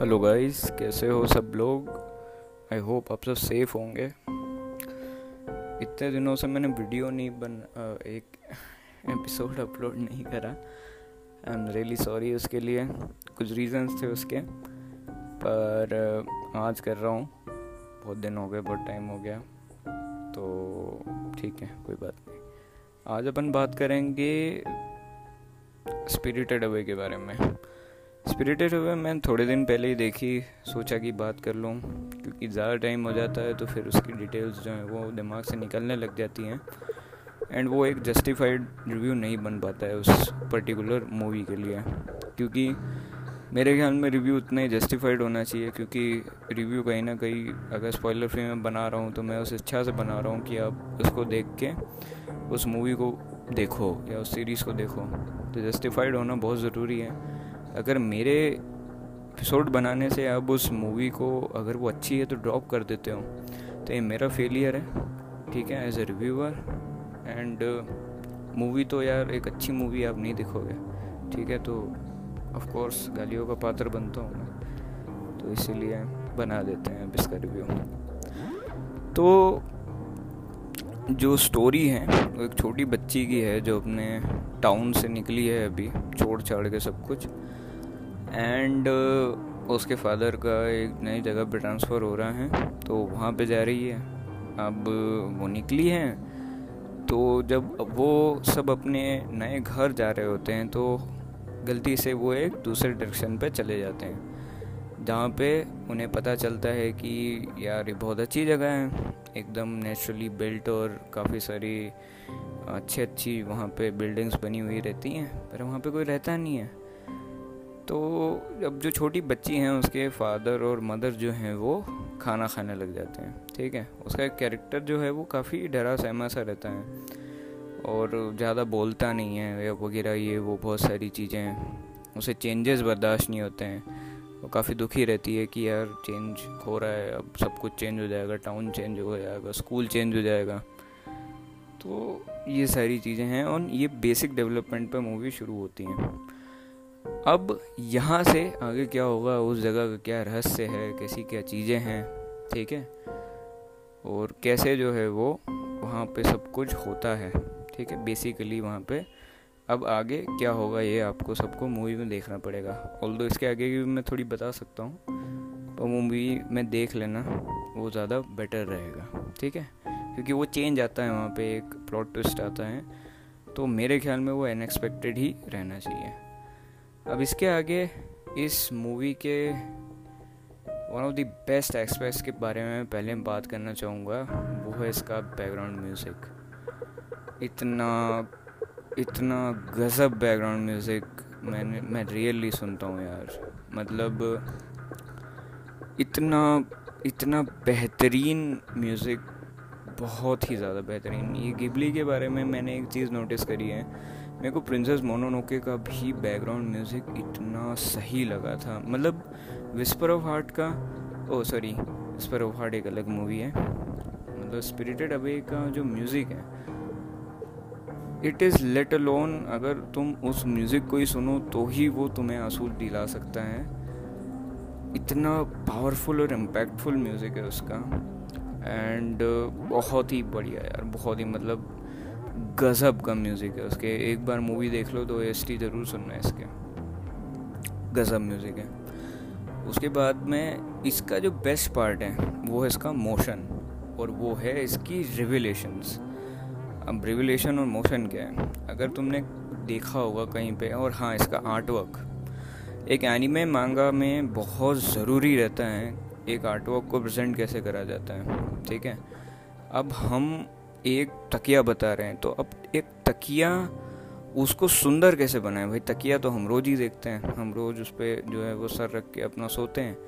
Hello guys, कैसे हो सब लोग? आई होप आप सब सेफ़ होंगे। इतने दिनों से मैंने वीडियो नहीं बन एक एपिसोड अपलोड नहीं करा। आई एम रियली सॉरी उसके लिए। कुछ रीजंस थे उसके, पर आज कर रहा हूँ। बहुत दिन हो गए, बहुत टाइम हो गया। तो ठीक है, कोई बात नहीं। आज अपन बात करेंगे स्पिरिटेड अवे के बारे में। स्पिरिटेड हुए मैं थोड़े दिन पहले ही देखी, सोचा कि बात कर लूँ, क्योंकि ज़्यादा टाइम हो जाता है तो फिर उसकी डिटेल्स जो हैं, वो दिमाग से निकलने लग जाती हैं। एंड वो एक जस्टिफाइड रिव्यू नहीं बन पाता है उस पर्टिकुलर मूवी के लिए। क्योंकि मेरे ख्याल में रिव्यू उतना ही जस्टिफाइड होना चाहिए, क्योंकि रिव्यू कहीं ना कहीं, अगर स्पॉइलर फ्री में बना रहा हूँ तो मैं उस इच्छा से बना रहा हूँ कि आप उसको देख के उस मूवी को देखो या उस सीरीज़ को देखो। तो जस्टिफाइड होना बहुत ज़रूरी है। अगर मेरे एपिसोड बनाने से अब उस मूवी को अगर वो अच्छी है तो ड्रॉप कर देते हो। तो ये मेरा फेलियर है, ठीक है as a reviewer and movie तो यार एक अच्छी मूवी आप नहीं दिखोगे, ठीक है तो ऑफ़ कोर्स गालियों का पात्र बनता हूँ मैं। तो इसीलिए बना देते हैं अब इसका रिव्यू तो जो स्टोरी है, वो एक छोटी बच्ची की है जो अपने टाउन से निकली है अभी छोड़ छाड़ के सब कुछ। एंड uh, उसके फादर का एक नई जगह पे ट्रांसफ़र हो रहा है तो वहाँ पे जा रही है। अब वो निकली हैं तो जब वो सब अपने नए घर जा रहे होते हैं तो गलती से वो एक दूसरे डायरेक्शन पे चले जाते हैं जहाँ पे उन्हें पता चलता है कि यार ये बहुत अच्छी जगह है। एकदम नेचुरली बिल्ट और काफ़ी सारी अच्छी अच्छी वहाँ पे बिल्डिंग्स बनी हुई रहती हैं पर वहाँ पे कोई रहता नहीं है। तो अब जो छोटी बच्ची हैं, उसके फादर और मदर जो हैं, वो खाना खाने लग जाते हैं, ठीक है? उसका कैरेक्टर जो है, वो काफ़ी डरा सहमा सा रहता है और ज़्यादा बोलता नहीं है वगैरह ये वो बहुत सारी चीज़ें उसे चेंजेस बर्दाश्त नहीं होते हैं। वो काफ़ी दुखी रहती है कि यार चेंज हो रहा है, अब सब कुछ चेंज हो जाएगा टाउन चेंज हो जाएगा स्कूल चेंज हो जाएगा। तो ये सारी चीज़ें हैं और ये बेसिक डेवलपमेंट पर मूवी शुरू होती हैं। अब यहाँ से आगे क्या होगा? उस जगह का क्या रहस्य है? कैसी क्या चीज़ें हैं? ठीक है? और कैसे जो है वो वहाँ पे सब कुछ होता है? ठीक है? बेसिकली वहाँ पे अब आगे क्या होगा ये आपको सबको मूवी में देखना पड़ेगा। ऑल दो इसके आगे भी मैं थोड़ी बता सकता हूँ। पर मूवी में देख लेना, वो ज़्यादा बेटर रहेगा। ठीक है? क्योंकि वो चेंज आता है वहाँ पे, एक प्लॉट ट्विस्ट आता है। तो मेरे ख्याल में वो अनएक्सपेक्टेड ही रहना चाहिए। अब इसके आगे इस मूवी के one of the best aspects के बारे में पहले बात करना चाहूँगा, वो है इसका बैकग्राउंड म्यूज़िक इतना इतना गज़ब बैकग्राउंड म्यूज़िक मैंने, मैं रियली सुनता हूँ यार. मतलब इतना इतना बेहतरीन म्यूज़िक बहुत ही ज़्यादा बेहतरीन. ये गिबली के बारे में मैंने एक चीज़ नोटिस करी है मेरे को प्रिंसेस मोनोनोके का भी बैकग्राउंड म्यूज़िक इतना सही लगा था। मतलब विस्पर ऑफ़ हार्ट का oh sorry Whisper of Heart एक अलग मूवी है। मतलब स्पिरिटेड अवे का जो म्यूज़िक है इट इज़ लेट अलोन अगर तुम उस म्यूज़िक को ही सुनो तो ही वो तुम्हें आँसू दिला सकता है। इतना पावरफुल और इम्पैक्टफुल म्यूज़िक है उसका। एंड बहुत ही बढ़िया यार, बहुत ही मतलब गज़ब का म्यूज़िक है उसके। एक बार मूवी देख लो तो एस ज़रूर सुनना है इसके। गज़ब म्यूज़िक है। उसके बाद में इसका जो बेस्ट पार्ट है, वो है इसका मोशन और वो है इसकी रिविलेशंस अब रिविलेशन और मोशन क्या है? अगर तुमने देखा होगा कहीं पे, और हाँ इसका आर्ट वर्क एक एनिमे मांगा में बहुत ज़रूरी रहता है एक आर्टवर्क को प्रेजेंट कैसे करा जाता है। ठीक है? अब हम एक तकिया बता रहे हैं। तो अब एक तकिया, उसको सुंदर कैसे बनाए? भाई, तकिया तो हम रोज़ ही देखते हैं। हम रोज़ उस पर जो है वो सर रख के अपना सोते हैं।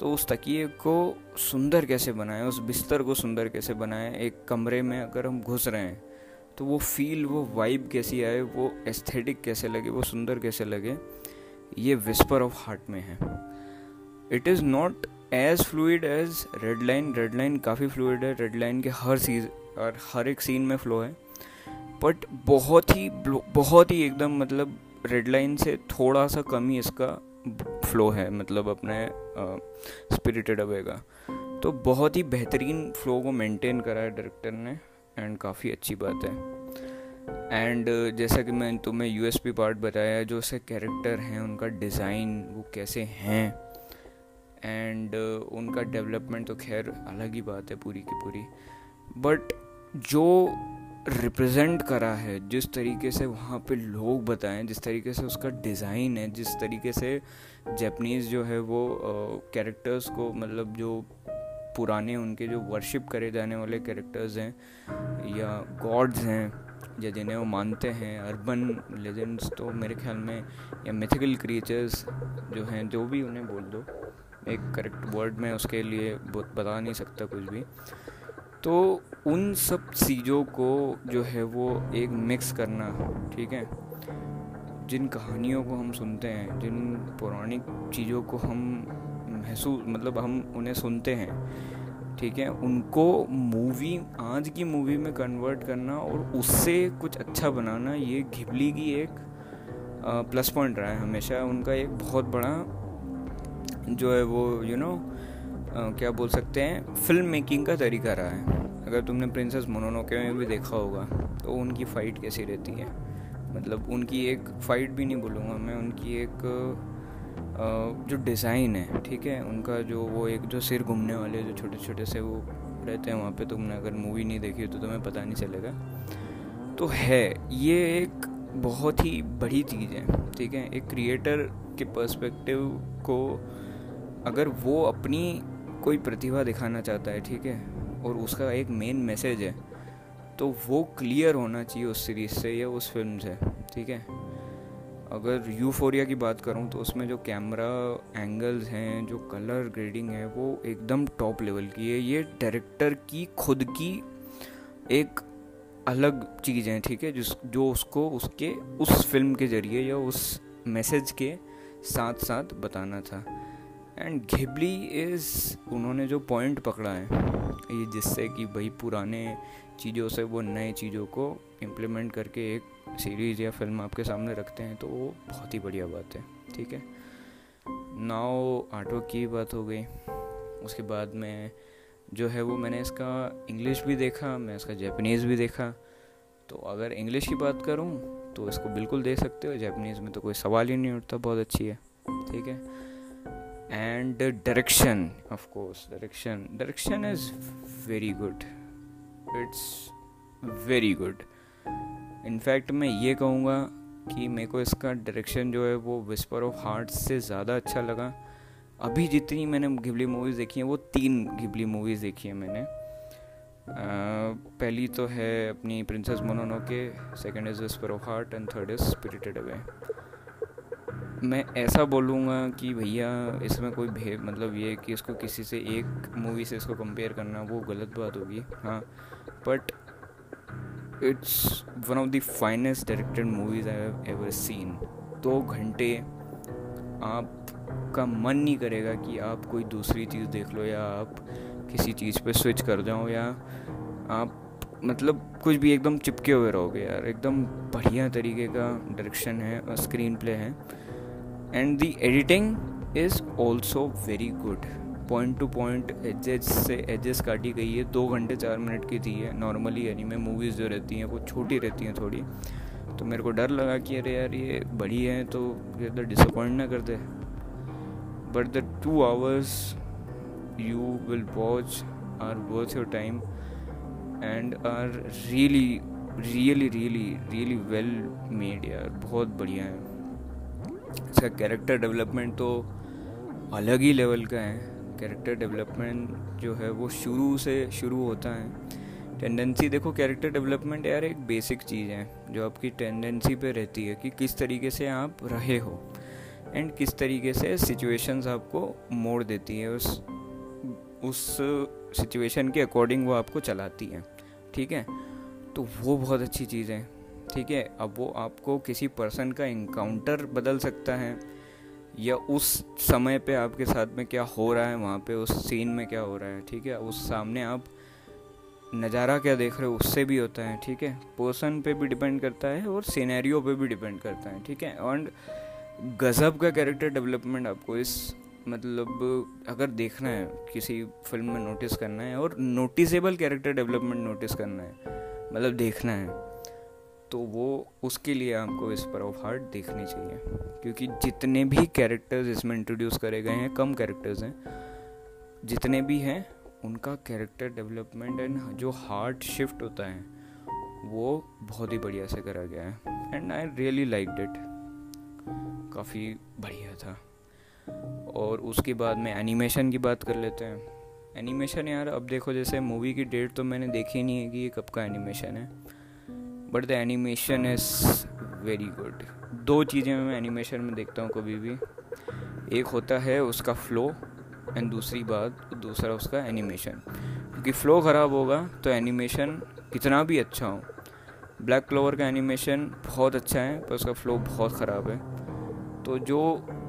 तो उस तकिए को सुंदर कैसे बनाएँ? उस बिस्तर को सुंदर कैसे बनाएँ? एक कमरे में अगर हम घुस रहे हैं तो वो फील वो वाइब कैसी आए? वो एस्थेटिक कैसे लगे? वो सुंदर कैसे लगे? ये विस्पर ऑफ़ हार्ट में है। It is not as fluid as Red Line Red Line काफ़ी फ्लूड है। रेड लाइन के हर सीज और हर एक सीन में फ़्लो है। बट बहुत ही बहुत ही एकदम मतलब रेड लाइन से थोड़ा सा कम ही इसका फ़्लो है मतलब अपने स्पिरिटेड अवे का। तो बहुत ही बेहतरीन फ्लो को मेंटेन करा है डायरेक्टर ने एंड काफ़ी अच्छी बात है। एंड जैसा कि मैं तुम्हें यूएसपी पार्ट बताया, जो उसके कैरेक्टर हैं, उनका डिज़ाइन वो कैसे हैं। एंड उनका डेवलपमेंट तो खैर अलग ही बात है पूरी की पूरी। बट जो रिप्रेजेंट करा है, जिस तरीके से वहाँ पे लोग बताएँ, जिस तरीके से उसका डिज़ाइन है, जिस तरीके से जैपनीज़ जो है वो कैरेक्टर्स को मतलब जो पुराने उनके जो वर्शिप करे जाने वाले कैरेक्टर्स हैं, या गॉड्स हैं, या जिन्हें वो मानते हैं अर्बन लेजेंड्स तो मेरे ख्याल में, या मिथिकल क्रिएचर्स जो हैं, जो भी उन्हें बोल दो, एक करेक्ट वर्ड में उसके लिए बता नहीं सकता कुछ भी। तो उन सब चीज़ों को जो है वो एक मिक्स करना ठीक है? जिन कहानियों को हम सुनते हैं जिन पौराणिक चीज़ों को हम महसूस मतलब हम उन्हें सुनते हैं ठीक है? उनको मूवी आज की मूवी में कन्वर्ट करना और उससे कुछ अच्छा बनाना ये घिबली की एक प्लस पॉइंट रहा है हमेशा। उनका एक बहुत बड़ा जो है वो यू you नो know, क्या बोल सकते हैं फ़िल्म मेकिंग का तरीका रहा है। अगर तुमने प्रिंसेस मोनोनोके में भी देखा होगा तो उनकी फ़ाइट कैसी रहती है? मतलब उनकी एक फ़ाइट भी नहीं बोलूँगा मैं, उनकी एक जो डिज़ाइन है, ठीक है? उनका जो, वो एक जो सिर घूमने वाले जो छोटे छोटे से वो रहते हैं वहाँ पे, तुमने अगर मूवी नहीं देखी तो तुम्हें पता नहीं चलेगा। तो है, ये एक बहुत ही बड़ी चीज़ है, ठीक है? एक क्रिएटर के पर्सपेक्टिव को अगर वो अपनी कोई प्रतिभा दिखाना चाहता है, ठीक है? और उसका एक मेन मैसेज है। तो वो क्लियर होना चाहिए उस सीरीज़ से या उस फ़िल्म से, ठीक है? अगर यूफोरिया की बात करूँ तो उसमें जो कैमरा एंगल्स हैं, जो कलर ग्रेडिंग है, वो एकदम टॉप लेवल की है। ये डायरेक्टर की, खुद की एक अलग चीज़ है, ठीक है? जिस, जो उसको उसके, उस फ़िल्म के ज़रिए या उस मैसेज के साथ साथ बताना था। एंड घिबली इज़ उन्होंने जो पॉइंट पकड़ा है, ये जिससे कि भाई पुराने चीज़ों से वो नए चीज़ों को इम्प्लीमेंट करके एक सीरीज़ या फ़िल्म आपके सामने रखते हैं तो वो बहुत ही बढ़िया बात है, ठीक है? नाव आर्टवर्क की बात हो गई, उसके बाद में जो है वो मैंने इसका इंग्लिश भी देखा, मैं इसका जैपनीज़ भी देखा। तो अगर इंग्लिश की बात करूँ तो इसको बिल्कुल दे सकते हो जैपनीज़ में तो कोई सवाल ही नहीं उठता, बहुत अच्छी है, ठीक है? And direction of course direction is very good it's very good in fact मैं ये कहूँगा कि मेरे को इसका डायरेक्शन जो है वो विस्पर ऑफ़ हार्ट से ज़्यादा अच्छा लगा। अभी जितनी मैंने घिबली मूवीज़ देखी हैं वो तीन घिबली मूवीज़ देखी हैं मैंने। आ, पहली तो है अपनी प्रिंसेस मोनोनो के second is Whisper of Heart and third is Spirited Away मैं ऐसा बोलूँगा कि भैया, इसमें कोई भेद मतलब ये कि इसको किसी से एक मूवी से इसको कंपेयर करना, वो गलत बात होगी हाँ। But it's one of the finest directed movies I have ever seen दो घंटे आपका मन नहीं करेगा कि आप कोई दूसरी चीज़ देख लो या आप किसी चीज़ पे स्विच कर जाओ या आप मतलब कुछ भी एकदम चिपके हुए रहोगे यार। एकदम बढ़िया तरीके का डायरेक्शन है और स्क्रीन प्ले है। And the editing is also very good point to point edges से एजेस काटी गई है। दो घंटे चार मिनट की थी है नॉर्मली यानी में मूवीज़ जो रहती हैं, वो छोटी रहती हैं थोड़ी। तो मेरे को डर लगा कि अरे यार, ये बड़ी है तो ज़्यादा डिसअपॉइंट ना कर दे। But the two hours you will watch are worth your time and are really really really really well made यार। बहुत बढ़िया है। इसका कैरेक्टर डेवलपमेंट तो अलग ही लेवल का है। कैरेक्टर डेवलपमेंट जो है वो शुरू से शुरू होता है। टेंडेंसी देखो कैरेक्टर डेवलपमेंट यार एक बेसिक चीज़ है, जो आपकी टेंडेंसी पे रहती है कि किस तरीके से आप रहे हो। एंड किस तरीके से सिचुएशंस आपको मोड़ देती है, उस उस सिचुएशन के अकॉर्डिंग वो आपको चलाती है। ठीक है? तो वो बहुत अच्छी चीज़ है। ठीक है, अब वो आपको किसी पर्सन का इनकाउंटर बदल सकता है, या उस समय पे आपके साथ में क्या हो रहा है, वहाँ पे उस सीन में क्या हो रहा है, ठीक है? उस सामने आप नज़ारा क्या देख रहे हो, उससे भी होता है, ठीक है? पर्सन पे भी डिपेंड करता है और सीनरियो पे भी डिपेंड करता है, ठीक है? एंड गज़ब का कैरेक्टर डेवलपमेंट आपको इस मतलब अगर देखना है, किसी फ़िल्म में नोटिस करना है और नोटिसेबल कैरेक्टर डेवलपमेंट नोटिस करना है मतलब देखना है। तो वो उसके लिए आपको इस पर ऑफ़ हार्ट देखनी चाहिए। क्योंकि जितने भी कैरेक्टर्स इसमें इंट्रोड्यूस करे गए हैं, कम कैरेक्टर्स हैं, जितने भी हैं, उनका कैरेक्टर डेवलपमेंट एंड जो हार्ट शिफ्ट होता है, वो बहुत ही बढ़िया से करा गया है। And I really liked it काफ़ी बढ़िया था। और उसके बाद में एनिमेशन की बात कर लेते हैं। एनिमेशन यार, अब देखो जैसे मूवी की डेट तो मैंने देखी नहीं है कि ये कब का एनिमेशन है। But the animation is very good दो चीज़ें मैं एनिमेशन में देखता हूँ कभी भी। एक होता है उसका फ्लो एंड दूसरी बात, दूसरा उसका एनिमेशन क्योंकि फ़्लो ख़राब होगा तो एनिमेशन कितना भी अच्छा हो। ब्लैक क्लोवर का एनिमेशन बहुत अच्छा है, पर उसका फ़्लो बहुत ख़राब है। तो जो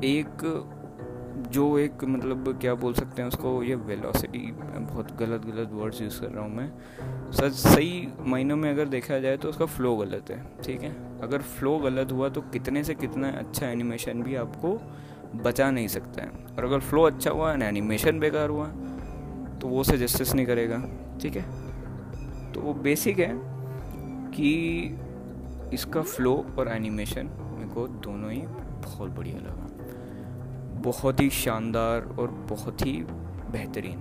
एक जो एक मतलब क्या बोल सकते हैं उसको, ये वेलोसिटी बहुत गलत गलत वर्ड्स यूज़ कर रहा हूँ मैं। सच, सही मायनों में अगर देखा जाए तो उसका फ़्लो गलत है, ठीक है? अगर फ़्लो गलत हुआ तो कितने से कितना अच्छा एनिमेशन भी आपको बचा नहीं सकता है। और अगर फ्लो अच्छा हुआ एंड एनिमेशन बेकार हुआ तो वो उसे जस्टिस नहीं करेगा, ठीक है? तो वो बेसिक है कि इसका फ्लो और एनिमेशन मेरे को दोनों ही बहुत बढ़िया लगा। बहुत ही शानदार और बहुत ही बेहतरीन।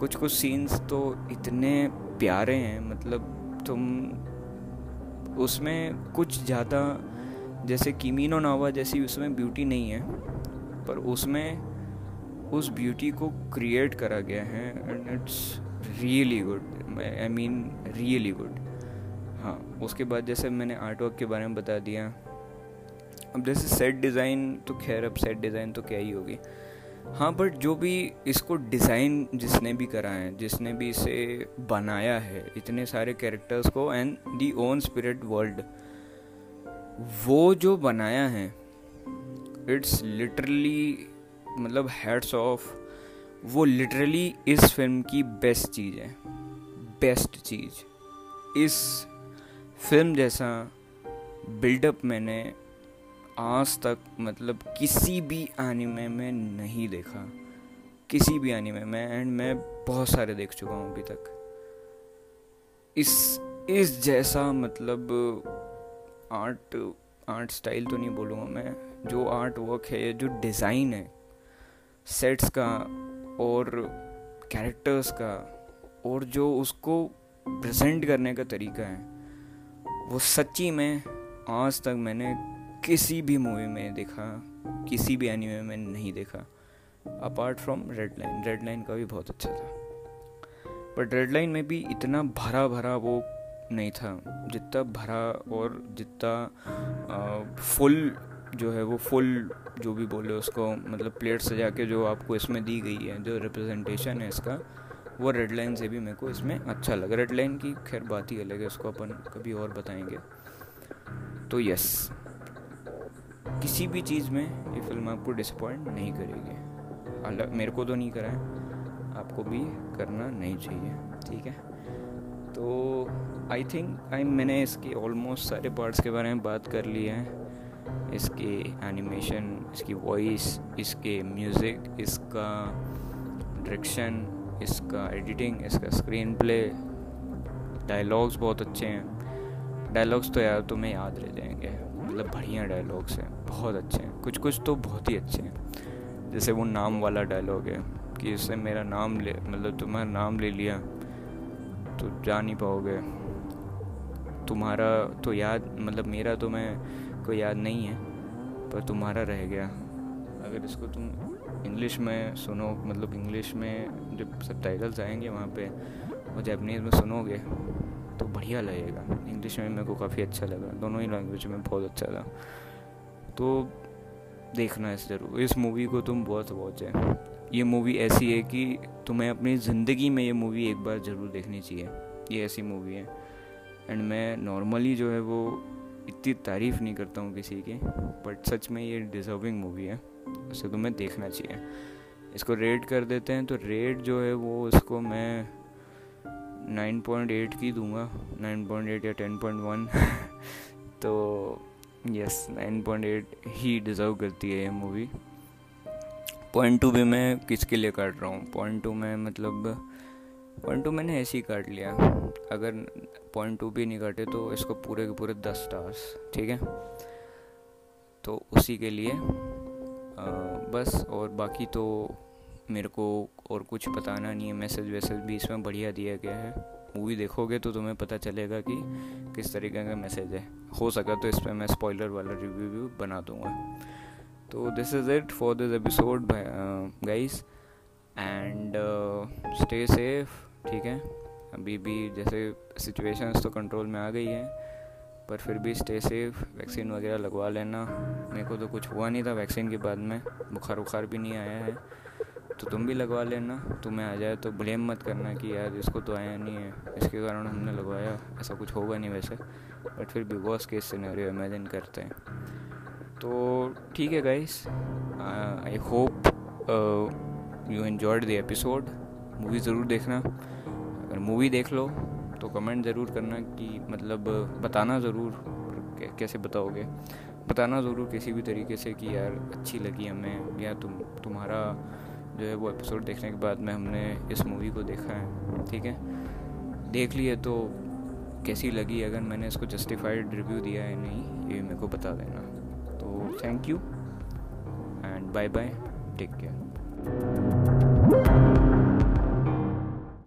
कुछ कुछ सीन्स तो इतने प्यारे हैं मतलब तुम उसमें कुछ ज़्यादा, जैसे किमीनो नावा जैसी उसमें ब्यूटी नहीं है, पर उसमें उस ब्यूटी को क्रिएट करा गया है and it's really good I mean really good हाँ उसके बाद जैसे मैंने आर्ट वर्क के बारे में बता दिया अब जैसे सेट डिज़ाइन तो खैर, अब सेट डिज़ाइन तो क्या ही होगी। हाँ बट जो भी इसको डिज़ाइन जिसने भी करा है, जिसने भी इसे बनाया है, इतने सारे कैरेक्टर्स को and the own spirit world वो जो बनाया है इट्स लिटरली मतलब हेड्स ऑफ़ वो लिटरली इस फ़िल्म की बेस्ट चीज़ है। बेस्ट चीज़। इस फ़िल्म जैसा बिल्डअप मैंने आज तक मतलब किसी भी एनिमे में नहीं देखा। किसी भी एनिमे में एंड मैं बहुत सारे देख चुका हूँ अभी तक। इस इस जैसा मतलब आर्ट आर्ट स्टाइल तो नहीं बोलूँगा मैं। जो आर्ट वर्क है, जो डिज़ाइन है सेट्स का और कैरेक्टर्स का और जो उसको प्रेजेंट करने का तरीका है, वो सच्ची में आज तक मैंने किसी भी मूवी में देखा, किसी भी एनिमे में नहीं देखा apart from Red Line Red Line का भी बहुत अच्छा था। बट रेड लाइन में भी इतना भरा भरा वो नहीं था, जितना भरा और जितना फुल जो है वो फुल जो भी बोले उसको मतलब प्लेट सजा के जो आपको इसमें दी गई है, जो रिप्रेजेंटेशन है इसका, वो रेड लाइन से भी मेरे को इसमें अच्छा लगा। रेड लाइन की खैर बात ही अलग है, उसको अपन कभी और बताएँगे। तो यस किसी भी चीज़ में ये फ़िल्म आपको डिसअपॉइंट नहीं करेगी। अलग मेरे को तो नहीं करा है। आपको भी करना नहीं चाहिए, ठीक है? तो आई थिंक आई मैंने इसके ऑलमोस्ट सारे पार्ट्स के बारे में बात कर ली है। इसके एनिमेशन इसकी वॉइस इसके म्यूज़िक इसका डायरेक्शन इसका एडिटिंग इसका स्क्रीन प्ले डायलॉग्स बहुत अच्छे हैं। डायलॉग्स तो यार तुम्हें याद रह जाएँगे। मतलब बढ़िया डायलॉग्स हैं, बहुत अच्छे हैं। कुछ कुछ तो बहुत ही अच्छे हैं। जैसे वो नाम वाला डायलॉग है कि इससे मेरा नाम ले मतलब तुम्हारा नाम ले लिया तो जा नहीं पाओगे। तुम्हारा तो याद मतलब मेरा तो मैं, कोई याद नहीं है, पर तुम्हारा रह गया। अगर इसको तुम इंग्लिश में सुनो मतलब इंग्लिश में जब सब टाइटल्स आएँगे वहाँ पे, और जैपनीज़ में सुनोगे तो बढ़िया लगेगा। इंग्लिश में मेरे को काफ़ी अच्छा लगा। दोनों ही लैंग्वेज में बहुत अच्छा था। तो देखना है ज़रूर। इस मूवी को तुम बहुत वॉच ये मूवी ऐसी है कि तुम्हें अपनी ज़िंदगी में ये मूवी एक बार ज़रूर देखनी चाहिए। ये ऐसी मूवी है। एंड मैं नॉर्मली जो है वो इतनी तारीफ़ नहीं करता हूँ किसी की बट सच में ये डिज़र्विंग मूवी है। उसे तुम्हें देखना चाहिए। इसको रेट कर देते हैं तो रेट जो है वो उसको मैं 9.8 की दूँगा 9.8 या 10.1 तो यस 9.8 ही डिज़र्व करती है ये मूवी पॉइंट टू भी मैं किसके लिए काट रहा हूँ? पॉइंट टू में मतलब पॉइंट टू मैंने ऐसे ही काट लिया। अगर पॉइंट टू भी नहीं काटे तो इसको पूरे के पूरे दस स्टार्स ठीक है? तो उसी के लिए आ, बस और बाकी तो मेरे को और कुछ बताना नहीं है। मैसेज वैसेज भी इसमें बढ़िया दिया गया है। मूवी देखोगे तो तुम्हें पता चलेगा कि किस तरीके का मैसेज है। हो सका तो इस पर मैं स्पॉइलर वाला रिव्यू भी बना दूँगा। तो this is it for this episode guys and stay safe ठीक है? अभी भी जैसे सिचुएशंस तो कंट्रोल में आ गई है, पर फिर भी स्टे सेफ़ वैक्सीन वगैरह लगवा लेना। मेरे को तो कुछ हुआ नहीं था वैक्सीन के बाद में। बुखार बुखार भी नहीं आया है। तो तुम भी लगवा लेना। तुम्हें आ जाए तो ब्लेम मत करना कि यार इसको तो आया नहीं है। इसके कारण हमने लगवाया। ऐसा कुछ होगा नहीं वैसे। बट फिर भी वॉस केस सिनेरियो इमेजिन करते हैं। तो ठीक है guys I hope you enjoyed the episode movie ज़रूर देखना। अगर मूवी देख लो तो कमेंट ज़रूर करना कि मतलब बताना ज़रूर कैसे बताओगे। बताना ज़रूर किसी भी तरीके से कि यार अच्छी लगी हमें, या तुम, तुम्हारा जो है वो एपिसोड देखने के बाद में हमने इस मूवी को देखा है, ठीक है? देख लिए तो कैसी लगी? अगर मैंने इसको जस्टिफाइड रिव्यू दिया है, नहीं, ये मेरे को बता देना। तो thank you and bye bye take care